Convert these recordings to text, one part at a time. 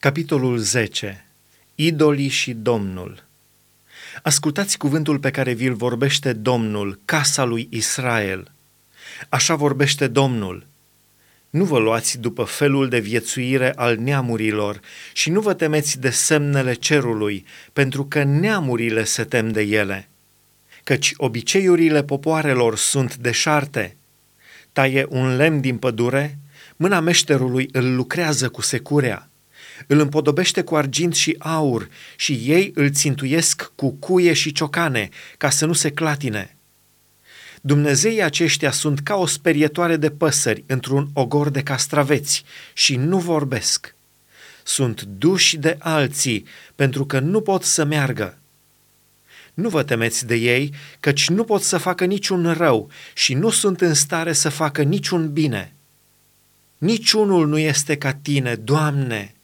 Capitolul 10. Idolii și Domnul Ascultați cuvântul pe care vi-l vorbește Domnul, casa lui Israel. Așa vorbește Domnul. Nu vă luați după felul de viețuire al neamurilor și nu vă temeți de semnele cerului, pentru că neamurile se tem de ele. Căci obiceiurile popoarelor sunt deșarte. Taie un lemn din pădure, mâna meșterului îl lucrează cu securea îl împodobește cu argint și aur și ei îl țintuiesc cu cuie și ciocane, ca să nu se clatine. Dumnezeii aceștia sunt ca o sperietoare de păsări într-un ogor de castraveți și nu vorbesc. Sunt duși de alții pentru că nu pot să meargă. Nu vă temeți de ei, căci nu pot să facă niciun rău și nu sunt în stare să facă niciun bine. Niciunul nu este ca tine, Doamne,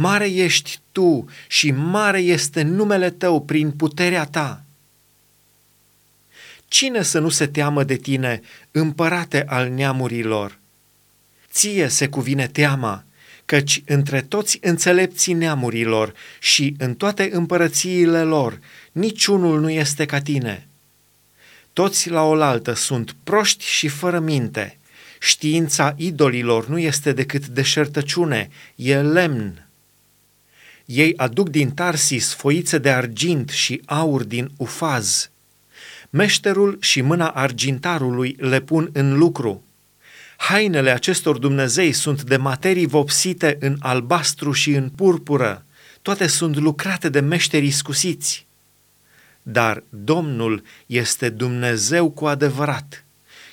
Mare ești tu și mare este numele tău prin puterea ta. Cine să nu se teamă de tine, împărate al neamurilor? Ție se cuvine teama, căci între toți înțelepții neamurilor și în toate împărățiile lor, niciunul nu este ca tine. Toți la oaltă sunt proști și fără minte. Știința idolilor nu este decât deșertăciune, e lemn. Ei aduc din Tarsis foițe de argint și aur din Ufaz. Meșterul și mâna argintarului le pun în lucru. Hainele acestor Dumnezei sunt de materii vopsite în albastru și în purpură. Toate sunt lucrate de meșteri scusiți. Dar Domnul este Dumnezeu cu adevărat.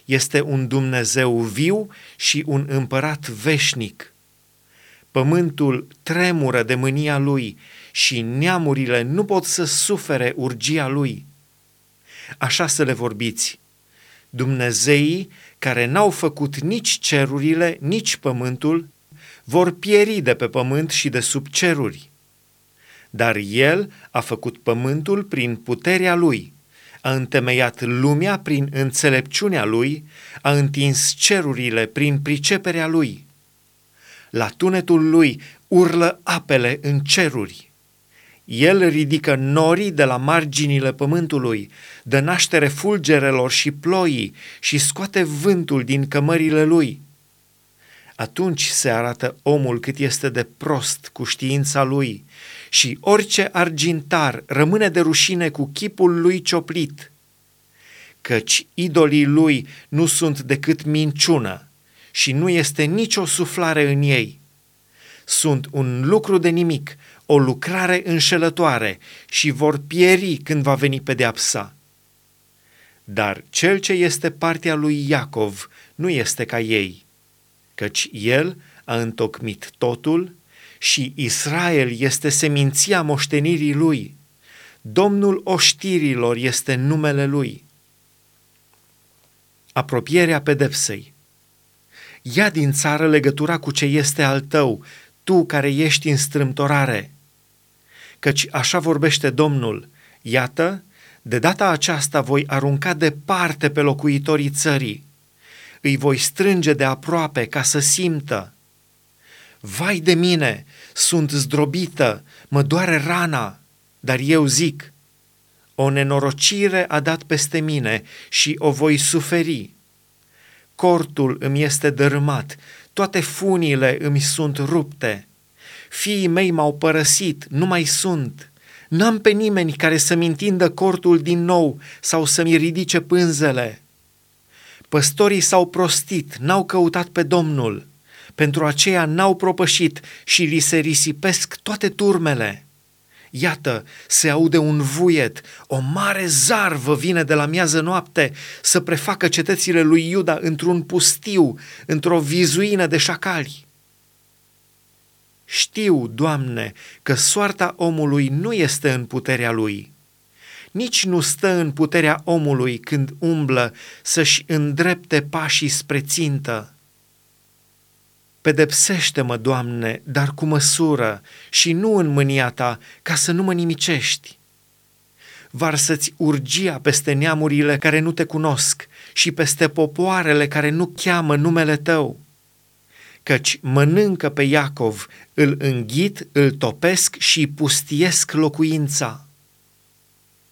Este un Dumnezeu viu și un împărat veșnic Pământul tremură de mânia lui și neamurile nu pot să sufere urgia lui. Așa să le vorbiți. Dumnezeii care n-au făcut nici cerurile, nici pământul, vor pieri de pe pământ și de sub ceruri. Dar El a făcut pământul prin puterea Lui, a întemeiat lumea prin înțelepciunea Lui, a întins cerurile prin priceperea Lui la tunetul lui urlă apele în ceruri. El ridică norii de la marginile pământului, dă naștere fulgerelor și ploii și scoate vântul din cămările lui. Atunci se arată omul cât este de prost cu știința lui și orice argintar rămâne de rușine cu chipul lui cioplit, căci idolii lui nu sunt decât minciună și nu este nicio suflare în ei. Sunt un lucru de nimic, o lucrare înșelătoare și vor pieri când va veni pedeapsa. Dar cel ce este partea lui Iacov nu este ca ei, căci el a întocmit totul și Israel este seminția moștenirii lui. Domnul oștirilor este numele lui. Apropierea pedepsei ia din țară legătura cu ce este al tău, tu care ești în strâmtorare. Căci așa vorbește Domnul, iată, de data aceasta voi arunca departe pe locuitorii țării, îi voi strânge de aproape ca să simtă. Vai de mine, sunt zdrobită, mă doare rana, dar eu zic, o nenorocire a dat peste mine și o voi suferi cortul îmi este dărâmat, toate funile îmi sunt rupte. Fiii mei m-au părăsit, nu mai sunt. N-am pe nimeni care să-mi întindă cortul din nou sau să-mi ridice pânzele. Păstorii s-au prostit, n-au căutat pe Domnul. Pentru aceea n-au propășit și li se risipesc toate turmele. Iată, se aude un vuiet, o mare zarvă vine de la miază noapte să prefacă cetățile lui Iuda într-un pustiu, într-o vizuină de șacali. Știu, Doamne, că soarta omului nu este în puterea lui. Nici nu stă în puterea omului când umblă să-și îndrepte pașii spre țintă Pedepsește-mă, Doamne, dar cu măsură și nu în mânia ta, ca să nu mă nimicești. Varsă-ți urgia peste neamurile care nu te cunosc și peste popoarele care nu cheamă numele tău. căci mănâncă pe Iacov, îl înghit, îl topesc și pustiesc locuința.